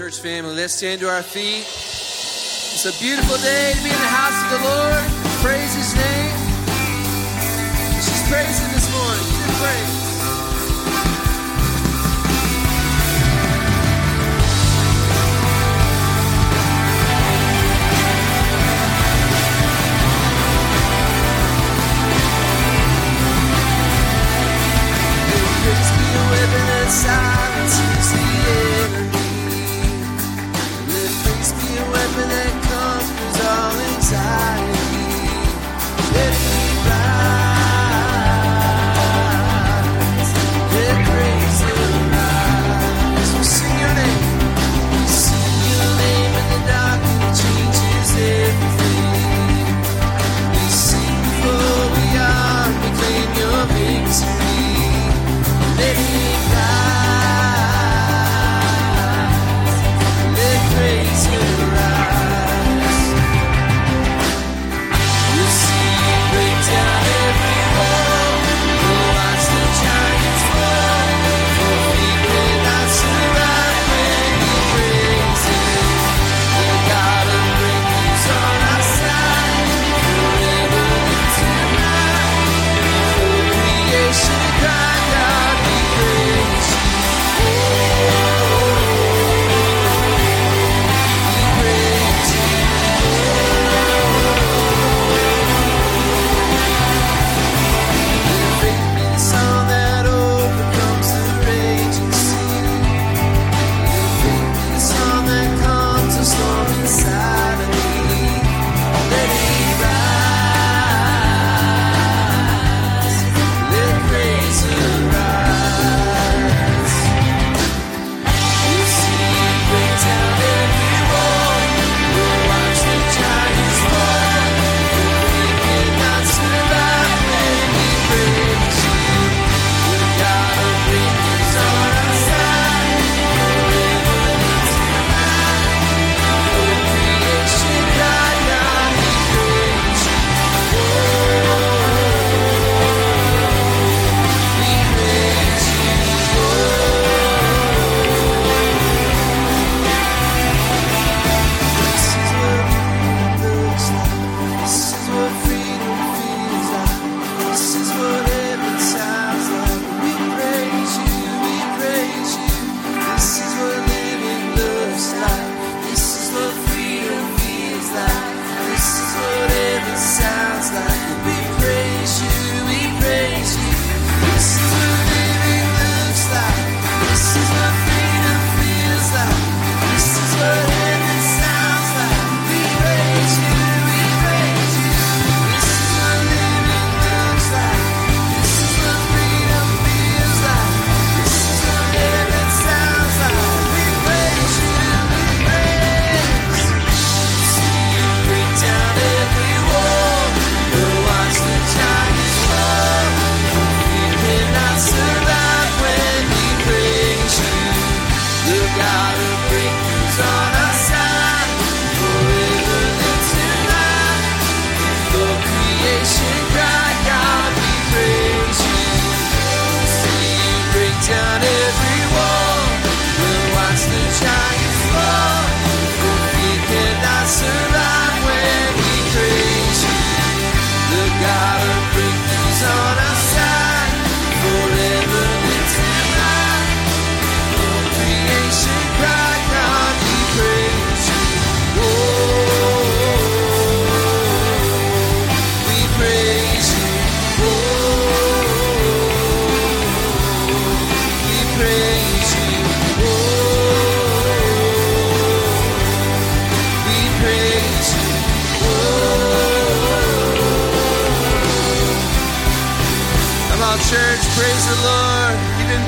church family. Let's stand to our feet. It's a beautiful day to be in the house of the Lord. Praise His name. She's praising this morning. Praise.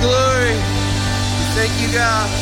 glory. Thank you, God.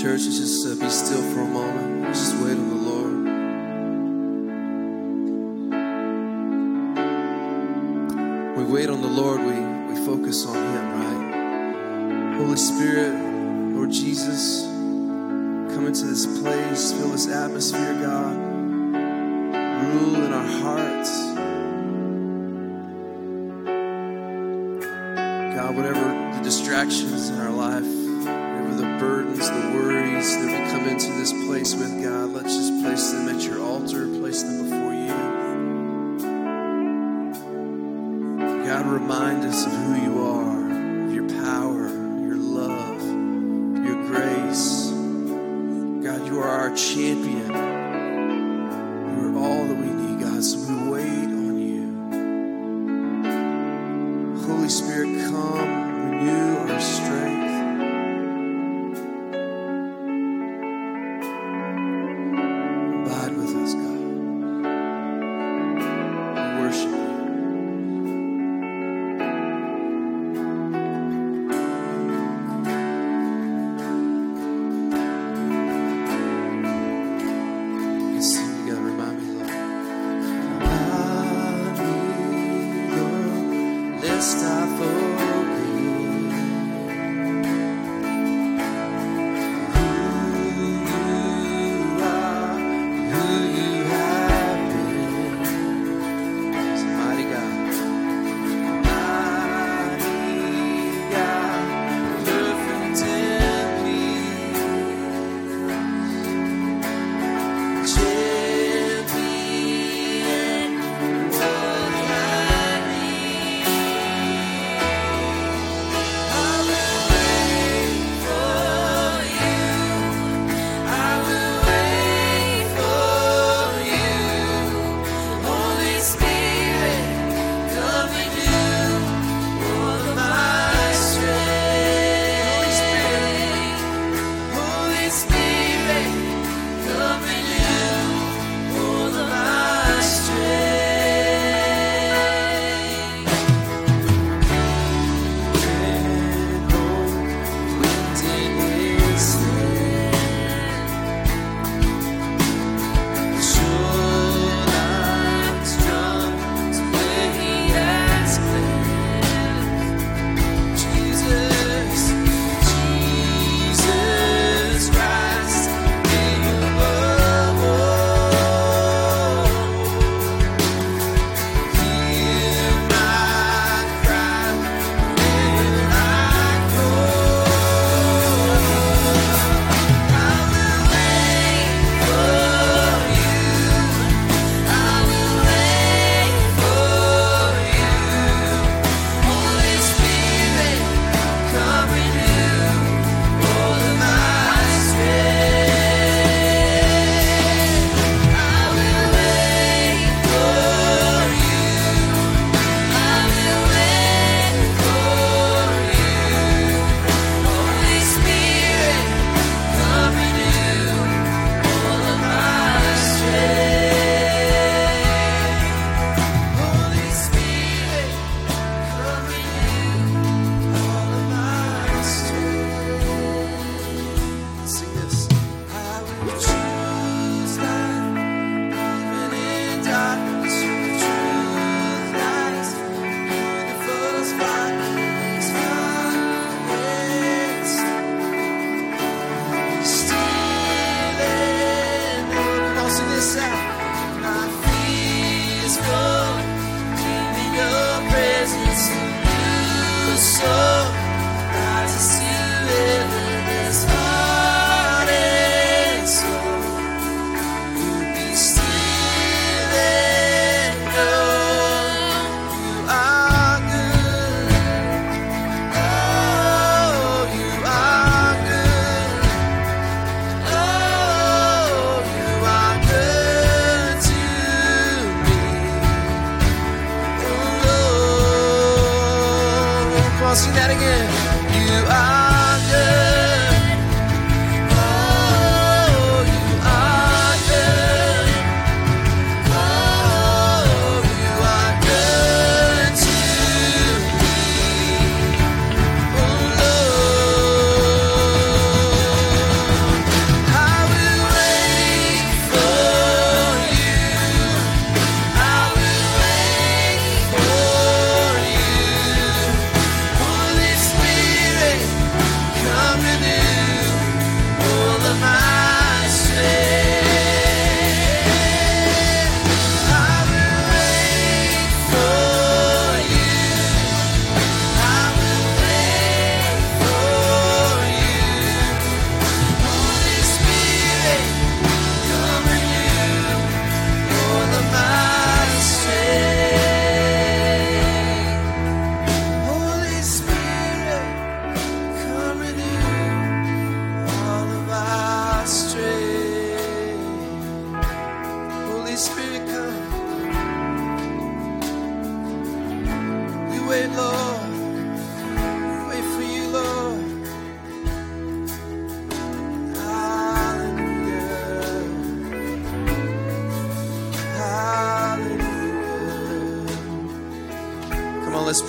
Church, just uh, be still for a moment. Just wait on the Lord. We wait on the Lord, we, we focus on Him, right? Holy Spirit, Lord Jesus, come into this place, fill this atmosphere, God. Rule in our hearts. God, whatever the distractions in our life, whatever the burdens, the worries, place with God, let's just place them at your altar, place them before you. God, remind us of who you are.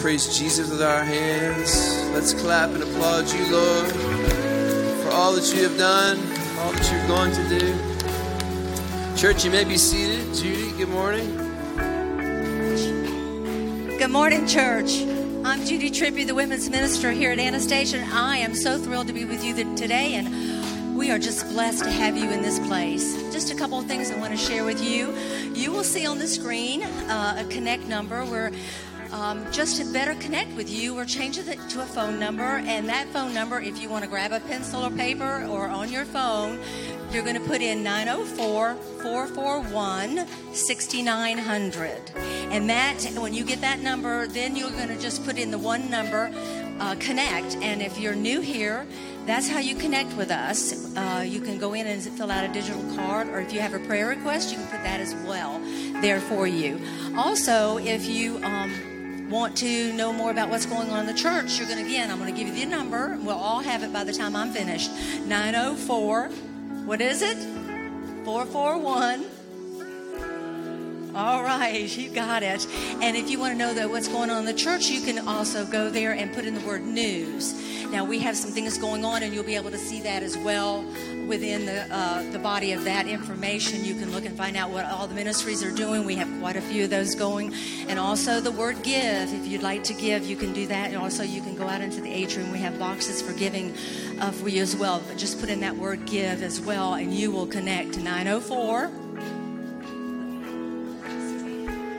Praise Jesus with our hands. Let's clap and applaud you, Lord, for all that you have done, all that you're going to do. Church, you may be seated. Judy, good morning. Good morning, church. I'm Judy Trippi, the women's minister here at Anastasia, and I am so thrilled to be with you today, and we are just blessed to have you in this place. Just a couple of things I want to share with you. You will see on the screen uh, a connect number where um, just to better connect with you, we're changing it to a phone number, and that phone number, if you want to grab a pencil or paper or on your phone, you're going to put in 904 441 6900. And that, when you get that number, then you're going to just put in the one number, uh, connect. And if you're new here, that's how you connect with us. Uh, you can go in and fill out a digital card, or if you have a prayer request, you can put that as well there for you. Also, if you um, want to know more about what's going on in the church, you're going to, again, I'm going to give you the number. We'll all have it by the time I'm finished. 904, what is it? 441. All right, you got it. And if you want to know though what's going on in the church, you can also go there and put in the word news. Now we have some things going on, and you'll be able to see that as well within the uh, the body of that information. You can look and find out what all the ministries are doing. We have quite a few of those going, and also the word give. If you'd like to give, you can do that, and also you can go out into the atrium. We have boxes for giving uh, for you as well. But just put in that word give as well, and you will connect to 904.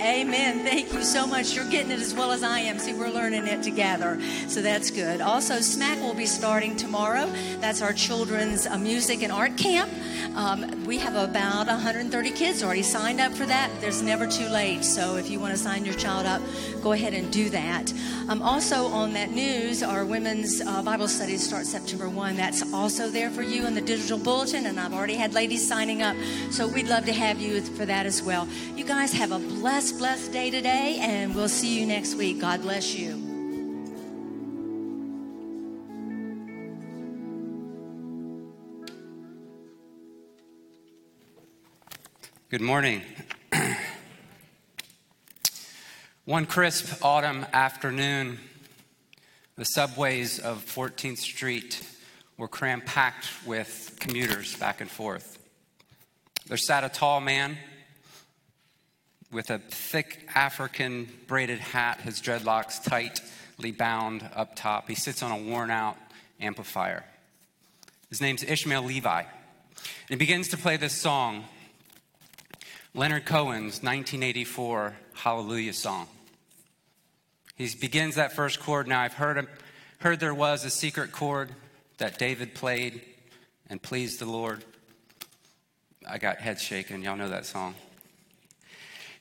Amen. Thank you so much. You're getting it as well as I am. See, we're learning it together. So that's good. Also, SMAC will be starting tomorrow. That's our children's uh, music and art camp. Um, we have about 130 kids already signed up for that. There's never too late. So if you want to sign your child up, go ahead and do that. Um, also, on that news, our women's uh, Bible studies start September 1. That's also there for you in the digital bulletin. And I've already had ladies signing up. So we'd love to have you for that as well. You guys have a blessed, blessed day today. And we'll see you next week. God bless you. Good morning. One crisp autumn afternoon, the subways of 14th Street were cram packed with commuters back and forth. There sat a tall man with a thick African braided hat, his dreadlocks tightly bound up top. He sits on a worn out amplifier. His name's Ishmael Levi. And he begins to play this song Leonard Cohen's 1984 Hallelujah song. He begins that first chord. Now, I've heard, heard there was a secret chord that David played and pleased the Lord. I got head shaking. Y'all know that song.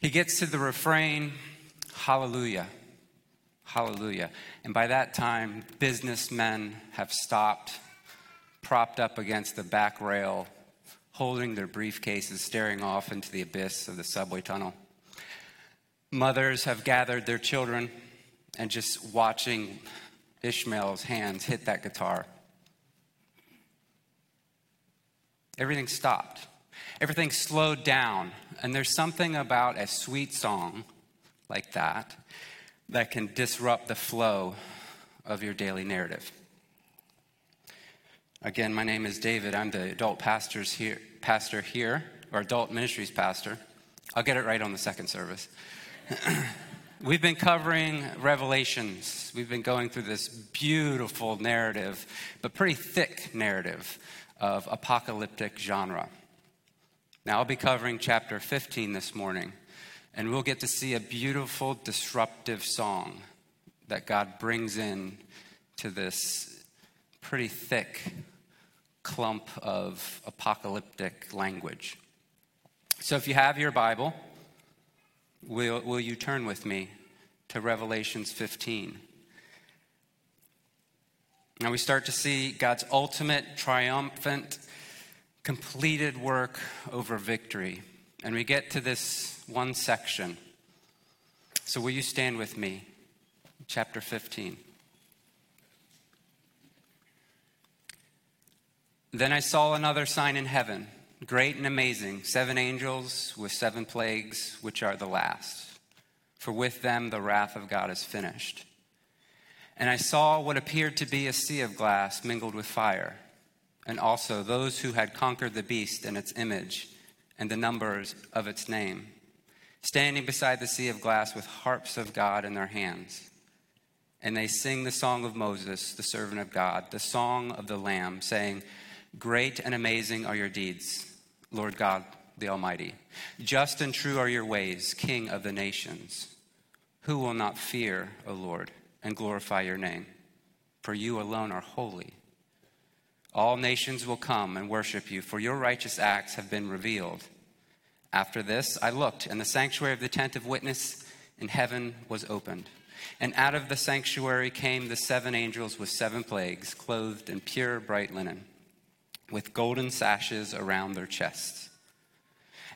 He gets to the refrain, Hallelujah, Hallelujah. And by that time, businessmen have stopped, propped up against the back rail holding their briefcases, staring off into the abyss of the subway tunnel. Mothers have gathered their children and just watching Ishmael's hands hit that guitar, everything stopped. Everything slowed down. And there's something about a sweet song like that that can disrupt the flow of your daily narrative. Again, my name is David. I'm the adult pastors here, pastor here, or adult ministries pastor. I'll get it right on the second service. We've been covering Revelations. We've been going through this beautiful narrative, but pretty thick narrative of apocalyptic genre. Now, I'll be covering chapter 15 this morning, and we'll get to see a beautiful, disruptive song that God brings in to this pretty thick clump of apocalyptic language. So, if you have your Bible, will, will you turn with me to Revelations 15? Now, we start to see God's ultimate, triumphant, completed work over victory. And we get to this one section. So, will you stand with me? Chapter 15. Then I saw another sign in heaven, great and amazing seven angels with seven plagues, which are the last. For with them the wrath of God is finished. And I saw what appeared to be a sea of glass mingled with fire and also those who had conquered the beast and its image and the numbers of its name, standing beside the sea of glass with harps of God in their hands. And they sing the song of Moses, the servant of God, the song of the Lamb, saying, Great and amazing are your deeds, Lord God the Almighty. Just and true are your ways, King of the nations. Who will not fear, O Lord, and glorify your name? For you alone are holy. All nations will come and worship you, for your righteous acts have been revealed. After this, I looked, and the sanctuary of the tent of witness in heaven was opened. And out of the sanctuary came the seven angels with seven plagues, clothed in pure bright linen, with golden sashes around their chests.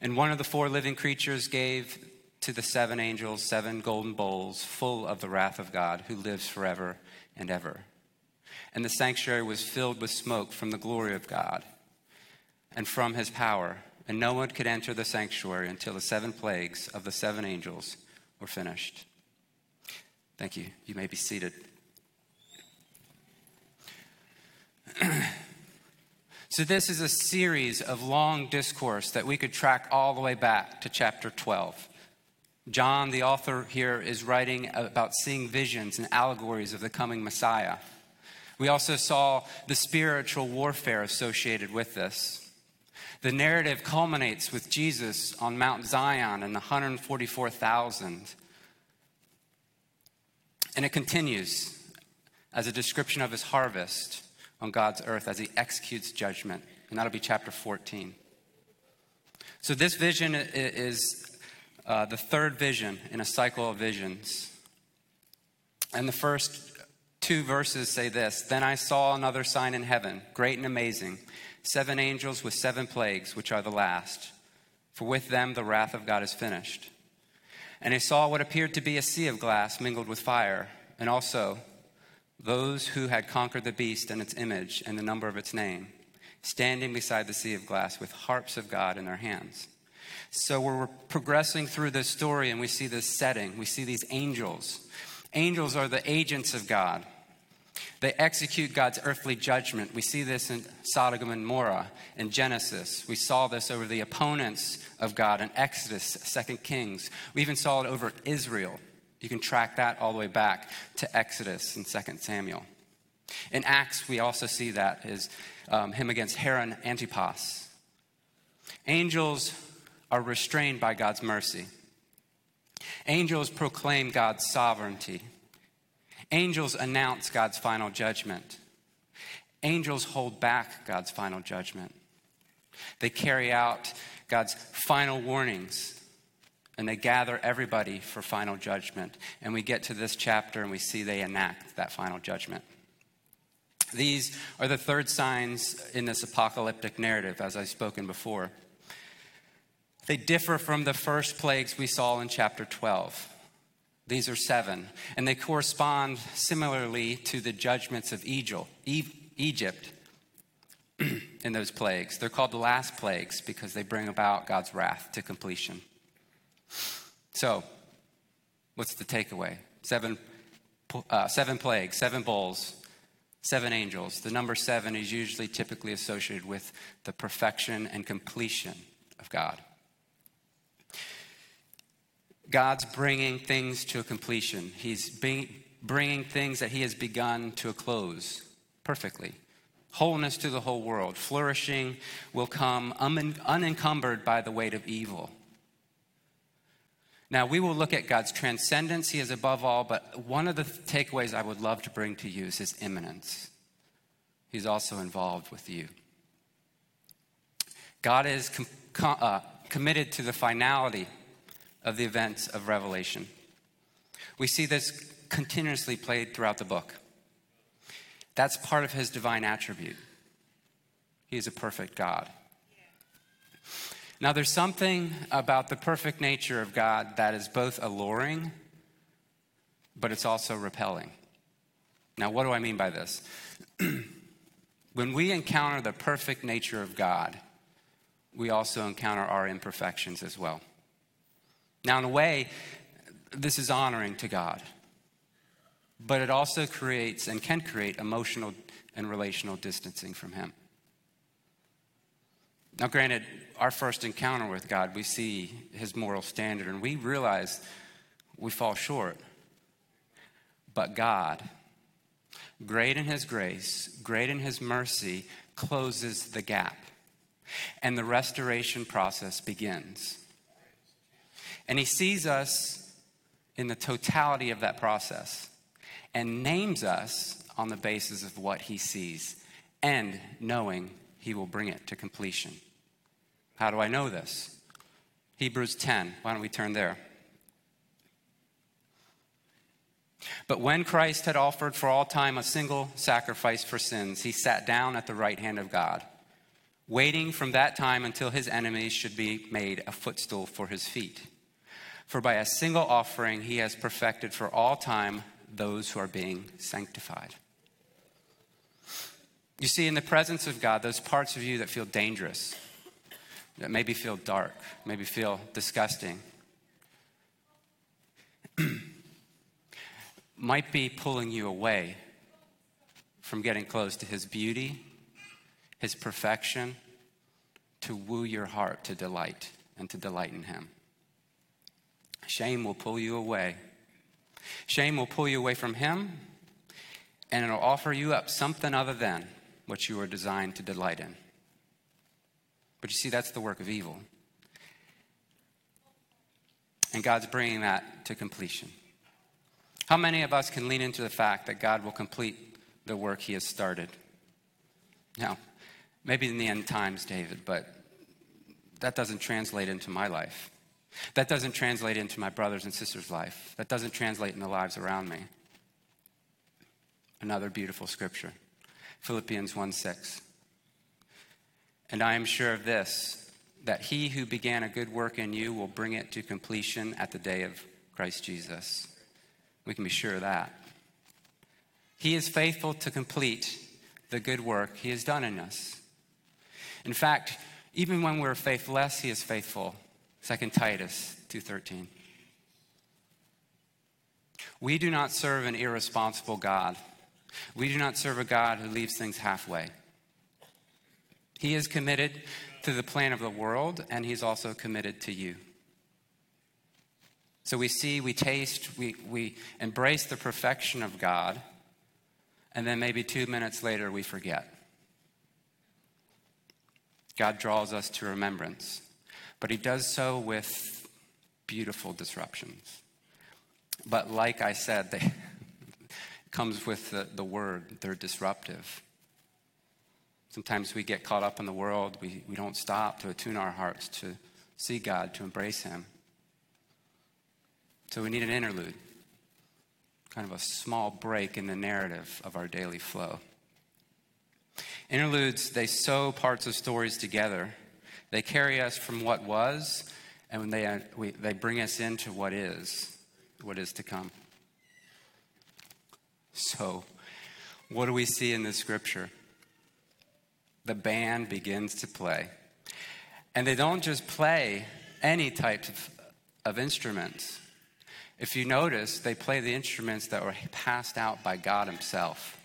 And one of the four living creatures gave to the seven angels seven golden bowls full of the wrath of God, who lives forever and ever and the sanctuary was filled with smoke from the glory of God and from his power. And no one could enter the sanctuary until the seven plagues of the seven angels were finished. Thank you. You may be seated. so, this is a series of long discourse that we could track all the way back to chapter 12. John, the author here, is writing about seeing visions and allegories of the coming Messiah. We also saw the spiritual warfare associated with this. The narrative culminates with Jesus on Mount Zion and the 144,000. And it continues as a description of his harvest on God's earth as he executes judgment. And that'll be chapter 14. So, this vision is uh, the third vision in a cycle of visions. And the first two verses say this Then I saw another sign in heaven, great and amazing, seven angels with seven plagues, which are the last. For with them the wrath of God is finished. And I saw what appeared to be a sea of glass mingled with fire, and also those who had conquered the beast and its image and the number of its name, standing beside the sea of glass with harps of God in their hands. So we're progressing through this story and we see this setting. We see these angels. Angels are the agents of God. They execute God's earthly judgment. We see this in Sodom and Gomorrah in Genesis. We saw this over the opponents of God in Exodus, Second Kings. We even saw it over Israel. You can track that all the way back to Exodus and Second Samuel. In Acts, we also see that is um, him against Herod Antipas. Angels are restrained by God's mercy. Angels proclaim God's sovereignty. Angels announce God's final judgment. Angels hold back God's final judgment. They carry out God's final warnings and they gather everybody for final judgment. And we get to this chapter and we see they enact that final judgment. These are the third signs in this apocalyptic narrative, as I've spoken before. They differ from the first plagues we saw in chapter 12. These are seven, and they correspond similarly to the judgments of Egypt, in those plagues. They're called the last plagues because they bring about God's wrath to completion. So, what's the takeaway? Seven, uh, seven plagues, seven bowls, seven angels. The number seven is usually typically associated with the perfection and completion of God. God's bringing things to a completion. He's bringing things that He has begun to a close perfectly. Wholeness to the whole world. Flourishing will come unencumbered by the weight of evil. Now, we will look at God's transcendence. He is above all, but one of the takeaways I would love to bring to you is His immanence. He's also involved with you. God is com- com- uh, committed to the finality of the events of Revelation. We see this continuously played throughout the book. That's part of his divine attribute. He is a perfect God. Now, there's something about the perfect nature of God that is both alluring, but it's also repelling. Now, what do I mean by this? when we encounter the perfect nature of God, we also encounter our imperfections as well. Now, in a way, this is honoring to God, but it also creates and can create emotional and relational distancing from Him. Now, granted, our first encounter with God, we see His moral standard and we realize we fall short. But God, great in His grace, great in His mercy, closes the gap. And the restoration process begins. And he sees us in the totality of that process and names us on the basis of what he sees and knowing he will bring it to completion. How do I know this? Hebrews 10. Why don't we turn there? But when Christ had offered for all time a single sacrifice for sins, he sat down at the right hand of God, waiting from that time until his enemies should be made a footstool for his feet. For by a single offering, he has perfected for all time those who are being sanctified. You see, in the presence of God, those parts of you that feel dangerous, that maybe feel dark, maybe feel disgusting, might be pulling you away from getting close to His beauty, His perfection, to woo your heart to delight and to delight in Him. Shame will pull you away. Shame will pull you away from Him, and it'll offer you up something other than what you were designed to delight in. But you see, that's the work of evil. And God's bringing that to completion. How many of us can lean into the fact that God will complete the work He has started? Now, maybe in the end times, David, but that doesn't translate into my life. That doesn't translate into my brothers and sisters' life. That doesn't translate in the lives around me. Another beautiful scripture Philippians 1 6. And I am sure of this, that he who began a good work in you will bring it to completion at the day of Christ Jesus. We can be sure of that. He is faithful to complete the good work he has done in us. In fact, even when we're faithless, he is faithful 2 Titus 2:13. We do not serve an irresponsible God. We do not serve a God who leaves things halfway. He is committed to the plan of the world, and He's also committed to you. So we see, we taste, we, we embrace the perfection of God, and then maybe two minutes later we forget. God draws us to remembrance but he does so with beautiful disruptions. But like I said, they comes with the, the word, they're disruptive. Sometimes we get caught up in the world, we, we don't stop to attune our hearts to see God, to embrace Him. So we need an interlude, kind of a small break in the narrative of our daily flow. Interludes, they sew parts of stories together they carry us from what was, and they, uh, we, they bring us into what is. what is to come. So, what do we see in the scripture? The band begins to play. And they don't just play any type of, of instruments. If you notice, they play the instruments that were passed out by God Himself.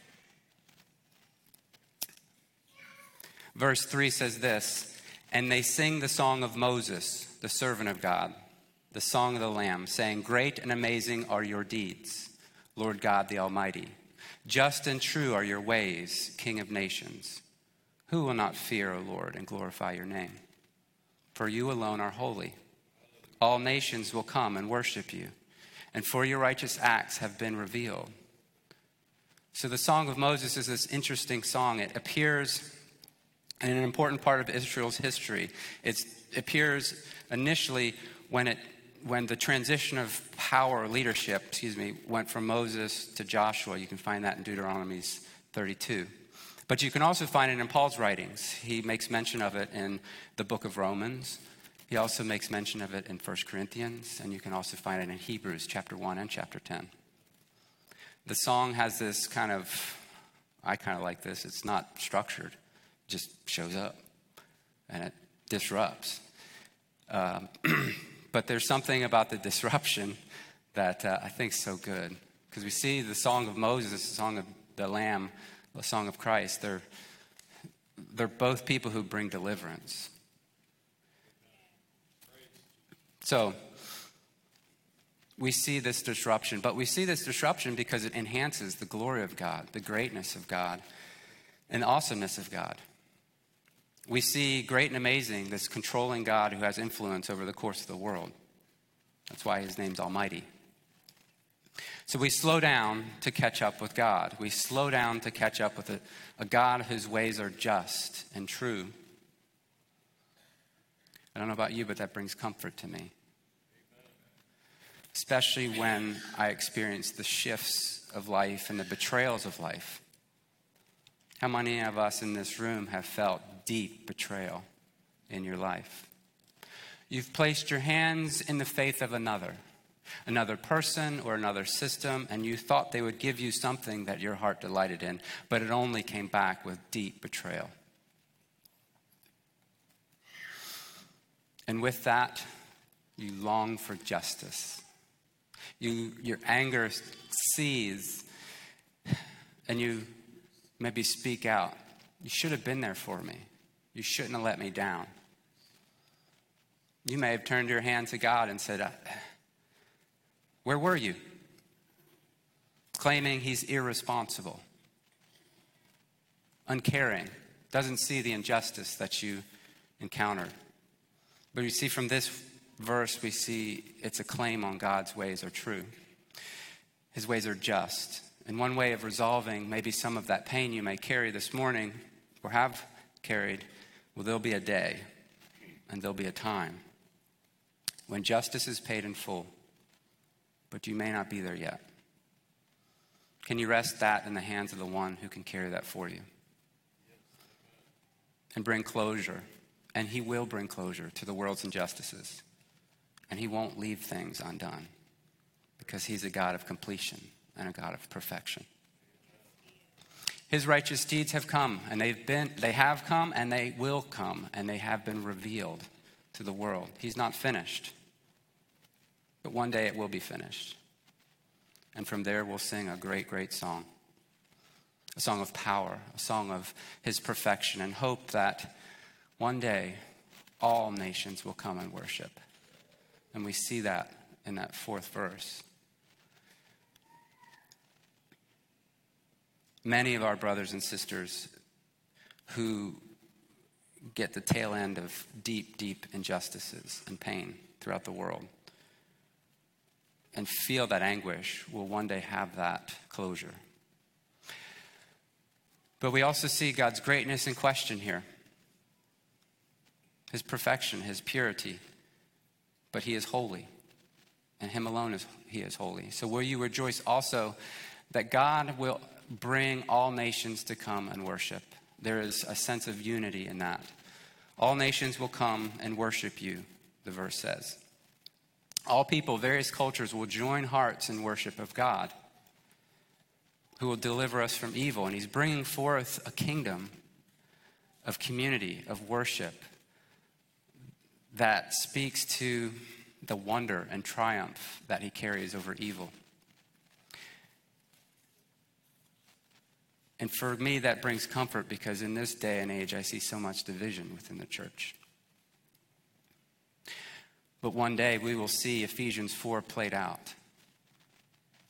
Verse 3 says this And they sing the song of Moses, the servant of God, the song of the Lamb, saying, Great and amazing are your deeds, Lord God the Almighty. Just and true are your ways, King of nations. Who will not fear, O Lord, and glorify your name? For you alone are holy. All nations will come and worship you, and for your righteous acts have been revealed. So, the Song of Moses is this interesting song. It appears in an important part of Israel's history. It appears initially when, it, when the transition of power leadership, excuse me, went from Moses to Joshua. You can find that in Deuteronomy 32. But you can also find it in Paul's writings. He makes mention of it in the book of Romans. He also makes mention of it in 1 Corinthians, and you can also find it in Hebrews chapter 1 and chapter 10. The song has this kind of, I kind of like this, it's not structured, just shows up and it disrupts. Um, but there's something about the disruption that uh, I think is so good. Because we see the song of Moses, the song of the Lamb, the song of Christ, they're, they're both people who bring deliverance. So, we see this disruption, but we see this disruption because it enhances the glory of God, the greatness of God, and awesomeness of God. We see great and amazing this controlling God who has influence over the course of the world. That's why his name's Almighty. So we slow down to catch up with God. We slow down to catch up with a, a God whose ways are just and true. I don't know about you, but that brings comfort to me. Especially when I experience the shifts of life and the betrayals of life. How many of us in this room have felt deep betrayal in your life? You've placed your hands in the faith of another another person or another system, and you thought they would give you something that your heart delighted in, but it only came back with deep betrayal. And with that, you long for justice. You, your anger sees, and you maybe speak out. You should have been there for me. You shouldn't have let me down. You may have turned your hand to God and said, uh, where were you? Claiming he's irresponsible, uncaring, doesn't see the injustice that you encountered. But you see from this verse, we see it's a claim on God's ways are true. His ways are just. And one way of resolving maybe some of that pain you may carry this morning or have carried, well, there'll be a day and there'll be a time when justice is paid in full but you may not be there yet. Can you rest that in the hands of the one who can carry that for you? And bring closure. And he will bring closure to the world's injustices. And he won't leave things undone because he's a God of completion and a God of perfection. His righteous deeds have come, and they've been, they have come, and they will come, and they have been revealed to the world. He's not finished. But one day it will be finished. And from there we'll sing a great, great song a song of power, a song of his perfection, and hope that one day all nations will come and worship. And we see that in that fourth verse. Many of our brothers and sisters who get the tail end of deep, deep injustices and pain throughout the world and feel that anguish will one day have that closure. But we also see God's greatness in question here His perfection, His purity. But He is holy, and Him alone is He is holy. So will you rejoice also that God will bring all nations to come and worship? There is a sense of unity in that. All nations will come and worship you, the verse says. All people, various cultures will join hearts in worship of God who will deliver us from evil. And he's bringing forth a kingdom of community, of worship that speaks to the wonder and triumph that he carries over evil. And for me, that brings comfort because in this day and age, I see so much division within the church. But one day we will see Ephesians 4 played out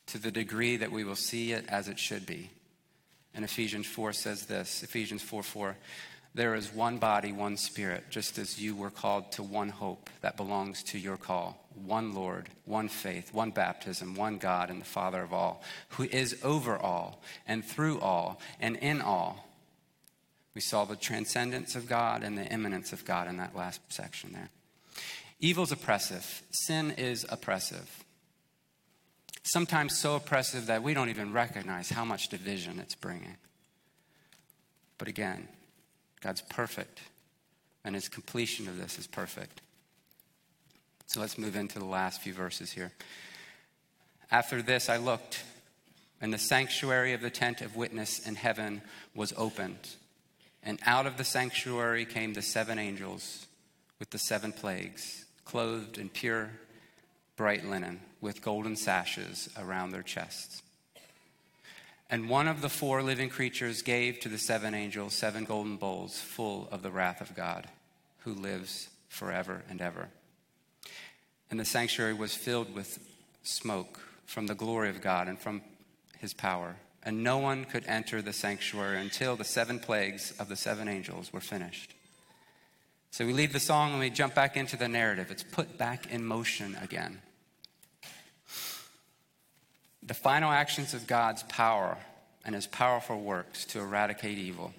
to the degree that we will see it as it should be. And Ephesians 4 says this Ephesians 4 4. There is one body, one spirit, just as you were called to one hope that belongs to your call. One Lord, one faith, one baptism, one God and the Father of all, who is over all and through all and in all. We saw the transcendence of God and the immanence of God in that last section there. Evil's oppressive, sin is oppressive. Sometimes so oppressive that we don't even recognize how much division it's bringing. But again, God's perfect, and his completion of this is perfect. So let's move into the last few verses here. After this, I looked, and the sanctuary of the tent of witness in heaven was opened. And out of the sanctuary came the seven angels with the seven plagues, clothed in pure, bright linen, with golden sashes around their chests. And one of the four living creatures gave to the seven angels seven golden bowls full of the wrath of God, who lives forever and ever. And the sanctuary was filled with smoke from the glory of God and from his power. And no one could enter the sanctuary until the seven plagues of the seven angels were finished. So we leave the song and we jump back into the narrative. It's put back in motion again the final actions of God's power and his powerful works to eradicate evil.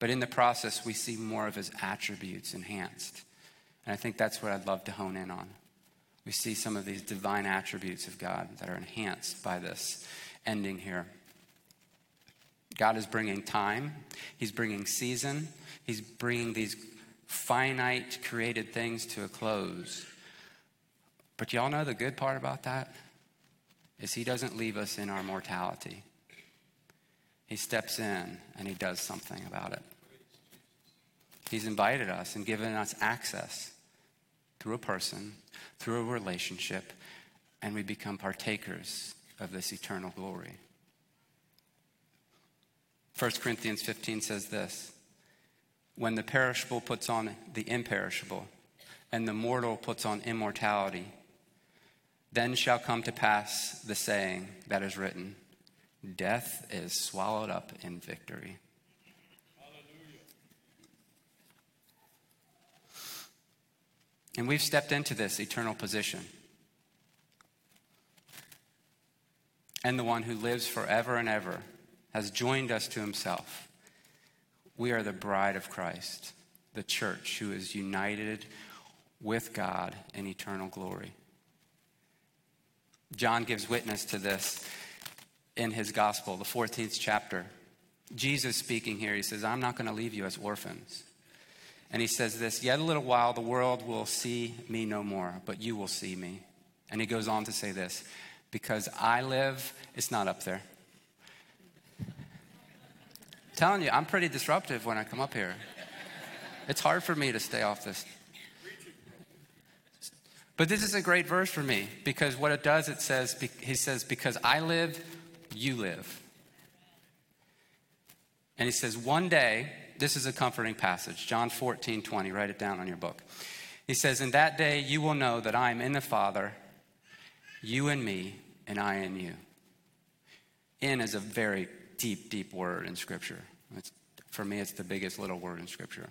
But in the process, we see more of his attributes enhanced. And I think that's what I'd love to hone in on. We see some of these divine attributes of God that are enhanced by this ending here. God is bringing time, He's bringing season, He's bringing these finite created things to a close. But y'all know the good part about that? Is he doesn't leave us in our mortality. He steps in and he does something about it. He's invited us and given us access through a person, through a relationship, and we become partakers of this eternal glory. 1 Corinthians 15 says this When the perishable puts on the imperishable, and the mortal puts on immortality, then shall come to pass the saying that is written Death is swallowed up in victory. And we've stepped into this eternal position. And the one who lives forever and ever has joined us to himself. We are the bride of Christ, the church who is united with God in eternal glory. John gives witness to this in his gospel, the 14th chapter. Jesus speaking here, he says, I'm not going to leave you as orphans. And he says this Yet a little while, the world will see me no more, but you will see me. And he goes on to say this because I live, it's not up there. Telling you, I'm pretty disruptive when I come up here. It's hard for me to stay off this but this is a great verse for me because what it does, it says, he says, because I live, you live. And he says, one day, this is a comforting passage, John 14, 20, write it down on your book. He says, In that day you will know that I am in the Father, you and me, and I in you. In is a very deep, deep word in Scripture. It's, for me, it's the biggest little word in Scripture.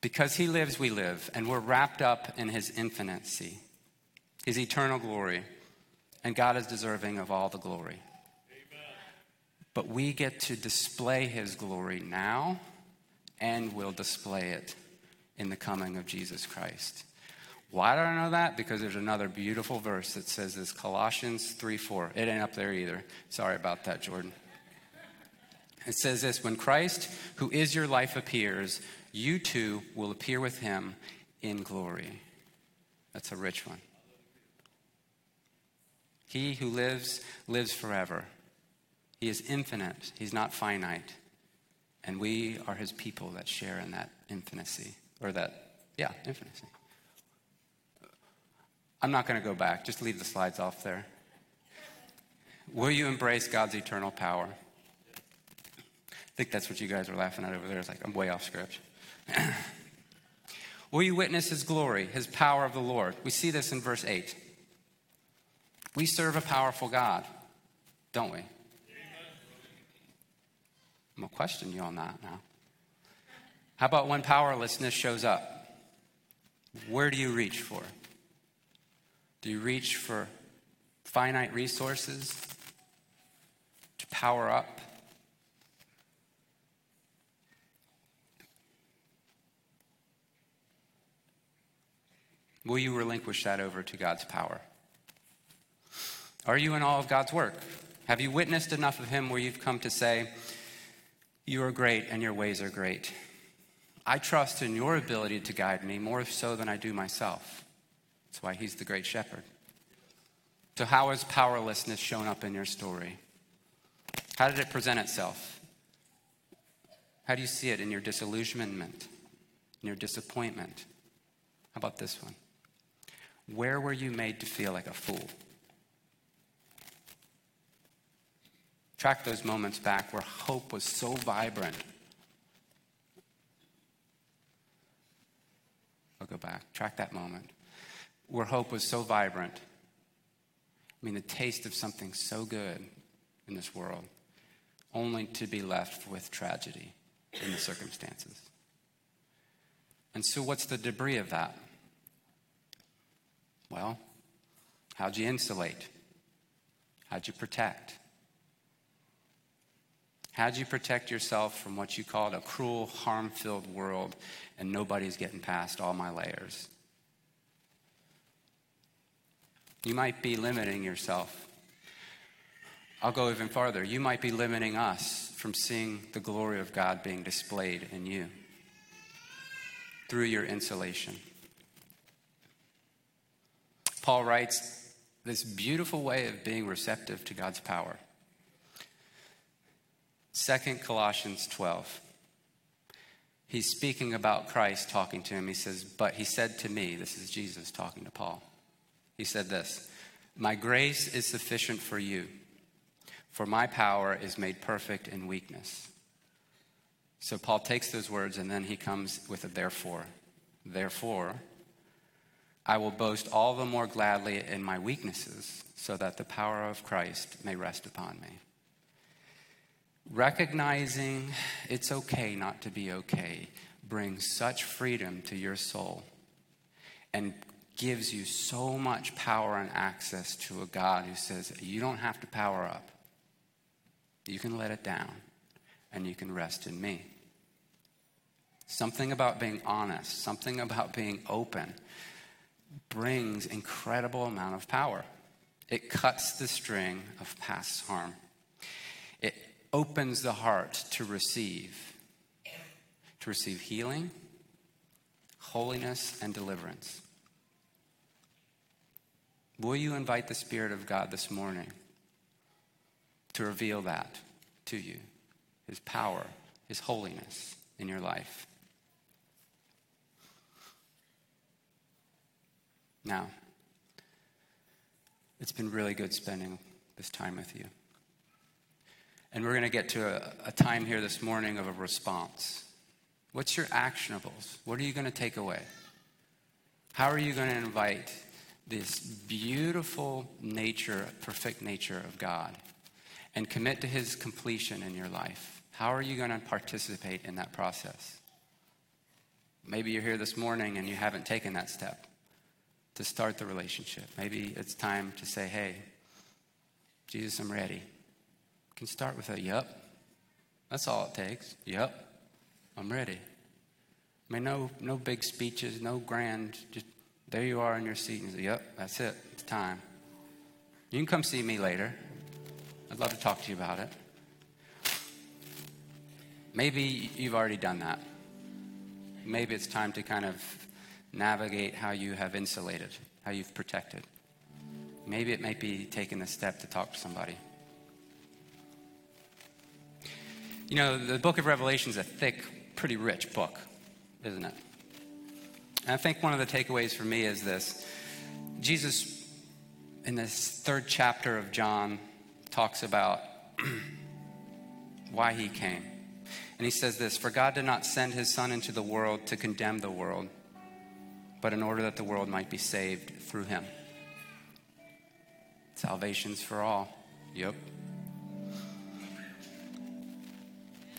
Because he lives, we live, and we're wrapped up in his infinity, his eternal glory, and God is deserving of all the glory. Amen. But we get to display his glory now, and we'll display it in the coming of Jesus Christ. Why do I know that? Because there's another beautiful verse that says this Colossians 3 4. It ain't up there either. Sorry about that, Jordan. It says this When Christ, who is your life, appears, you too will appear with him in glory. That's a rich one. He who lives, lives forever. He is infinite, he's not finite. And we are his people that share in that infinity, or that, yeah, infinity. I'm not going to go back, just leave the slides off there. Will you embrace God's eternal power? I think that's what you guys were laughing at over there. It's like, I'm way off script. Will you witness his glory, his power of the Lord? We see this in verse 8. We serve a powerful God, don't we? I'm going to question you on that now. How about when powerlessness shows up? Where do you reach for? Do you reach for finite resources to power up? Will you relinquish that over to God's power? Are you in awe of God's work? Have you witnessed enough of Him where you've come to say, You are great and your ways are great? I trust in your ability to guide me more so than I do myself. That's why He's the great shepherd. So, how has powerlessness shown up in your story? How did it present itself? How do you see it in your disillusionment, in your disappointment? How about this one? Where were you made to feel like a fool? Track those moments back where hope was so vibrant. I'll go back. Track that moment where hope was so vibrant. I mean, the taste of something so good in this world, only to be left with tragedy in the circumstances. And so, what's the debris of that? Well, how'd you insulate? How'd you protect? How'd you protect yourself from what you called a cruel, harm filled world and nobody's getting past all my layers? You might be limiting yourself. I'll go even farther. You might be limiting us from seeing the glory of God being displayed in you through your insulation. Paul writes this beautiful way of being receptive to God's power. 2 Colossians 12. He's speaking about Christ talking to him. He says, But he said to me, this is Jesus talking to Paul. He said this My grace is sufficient for you, for my power is made perfect in weakness. So Paul takes those words and then he comes with a therefore. Therefore, I will boast all the more gladly in my weaknesses, so that the power of Christ may rest upon me. Recognizing it's okay not to be okay brings such freedom to your soul and gives you so much power and access to a God who says, You don't have to power up. You can let it down and you can rest in me. Something about being honest, something about being open brings incredible amount of power. It cuts the string of past harm It opens the heart to receive, to receive healing, holiness, and deliverance. Will you invite the Spirit of God this morning to reveal that to you? His power, His holiness in your life. Now, it's been really good spending this time with you. And we're going to get to a, a, time here this morning of a response. What's your actionables? What are you going to take away? How are you going to invite this beautiful nature, perfect nature of God, and commit to his completion in your life? How are you going to participate in that process? Maybe you're here this morning and you haven't taken that step to start the relationship. Maybe it's time to say, hey, Jesus, I'm ready can start with a yep. That's all it takes. Yep. I'm ready. I mean, no, no big speeches, no grand. Just there you are in your seat and say, yep, that's it. It's time. You can come see me later. I'd love to talk to you about it. Maybe you've already done that. Maybe it's time to kind of navigate how you have insulated, how you've protected. Maybe it might be taking the step to talk to somebody. You know, the book of Revelation is a thick, pretty rich book, isn't it? And I think one of the takeaways for me is this Jesus, in this third chapter of John, talks about why he came. And he says this For God did not send his Son into the world to condemn the world, but in order that the world might be saved through him. Salvation's for all. Yep.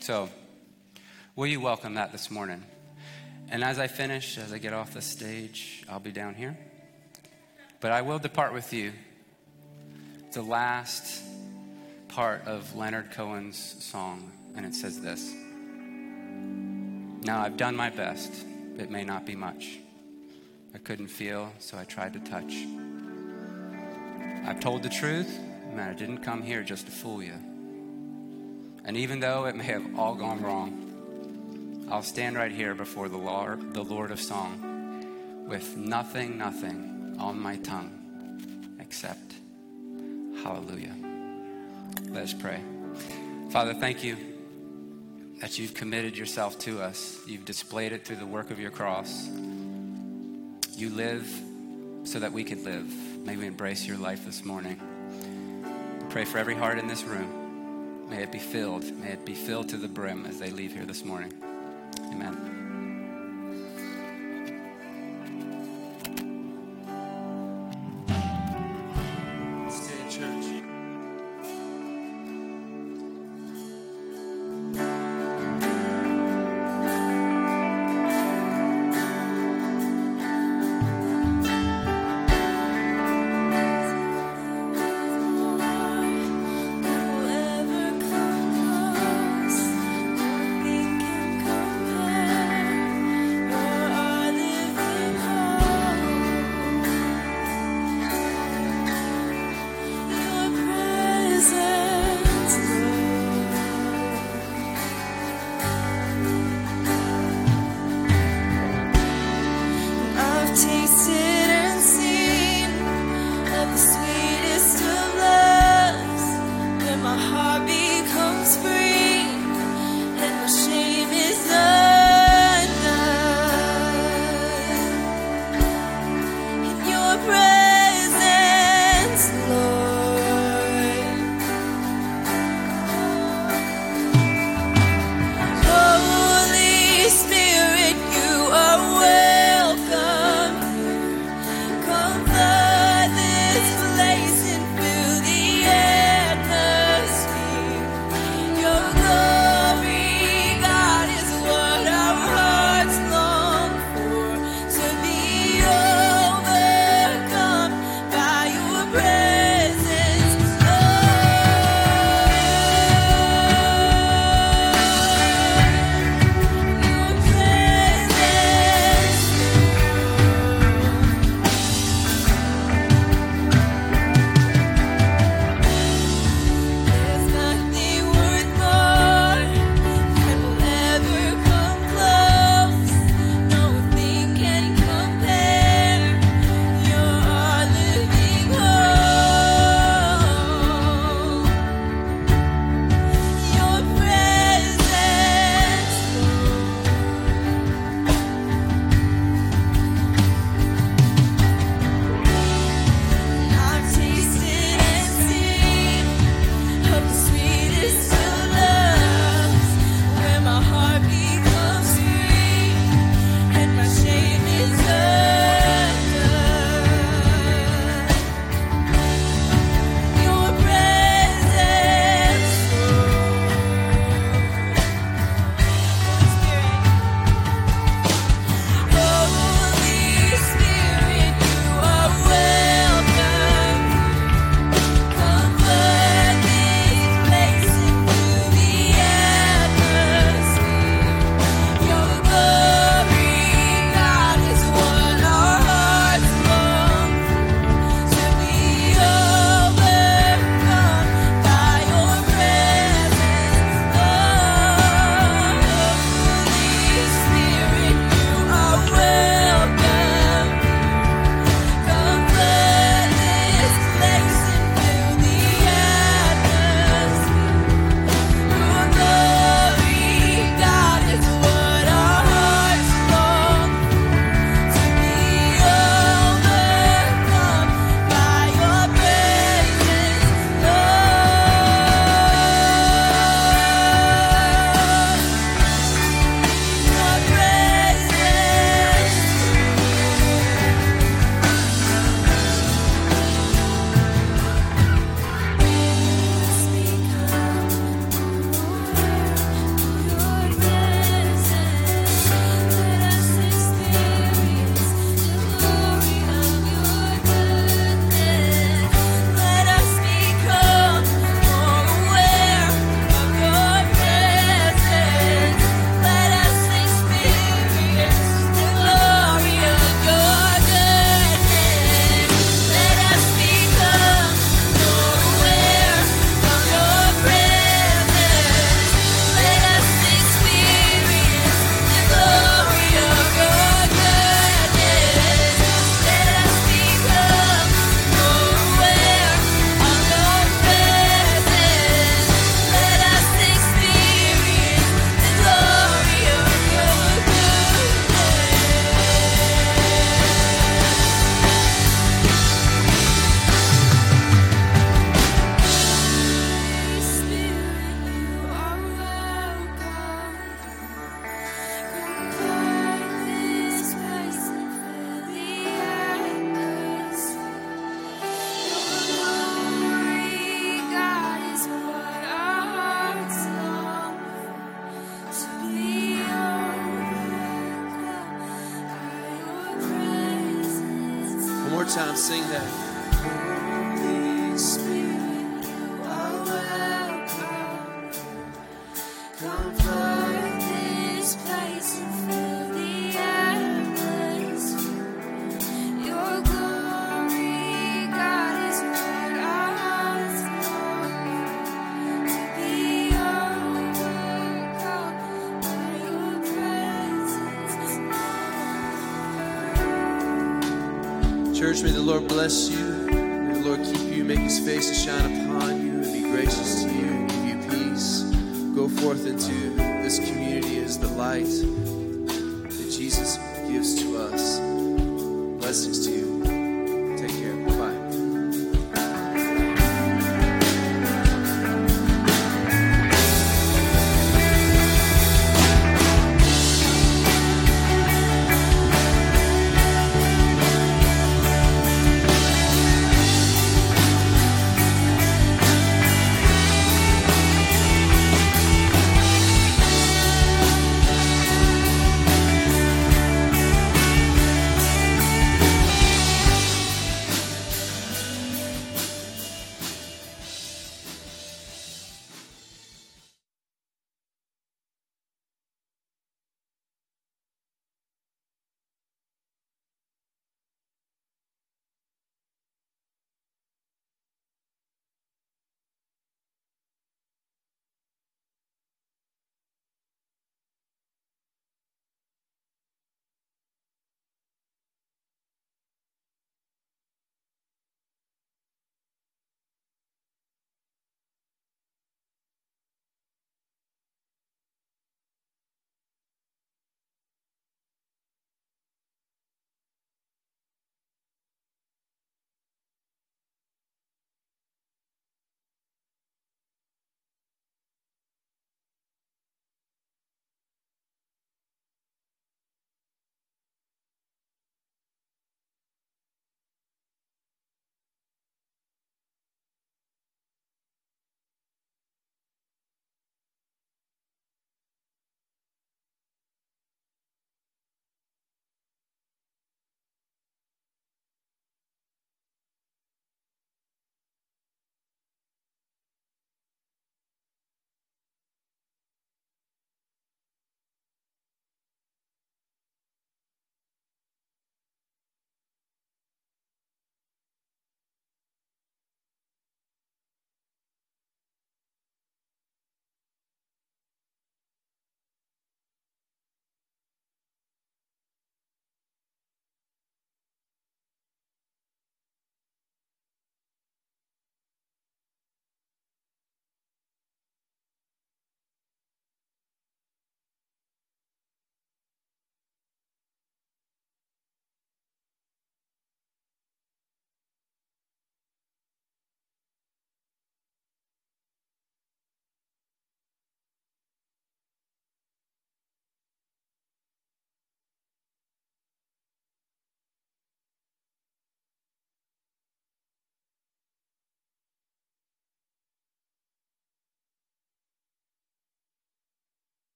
So, will you welcome that this morning? And as I finish, as I get off the stage, I'll be down here. But I will depart with you. The last part of Leonard Cohen's song, and it says this Now I've done my best. It may not be much. I couldn't feel, so I tried to touch. I've told the truth, and I didn't come here just to fool you. And even though it may have all gone wrong, I'll stand right here before the Lord, the Lord of Song with nothing, nothing on my tongue except hallelujah. Let us pray. Father, thank you that you've committed yourself to us. You've displayed it through the work of your cross. You live so that we could live. May we embrace your life this morning. Pray for every heart in this room. May it be filled. May it be filled to the brim as they leave here this morning. Amen.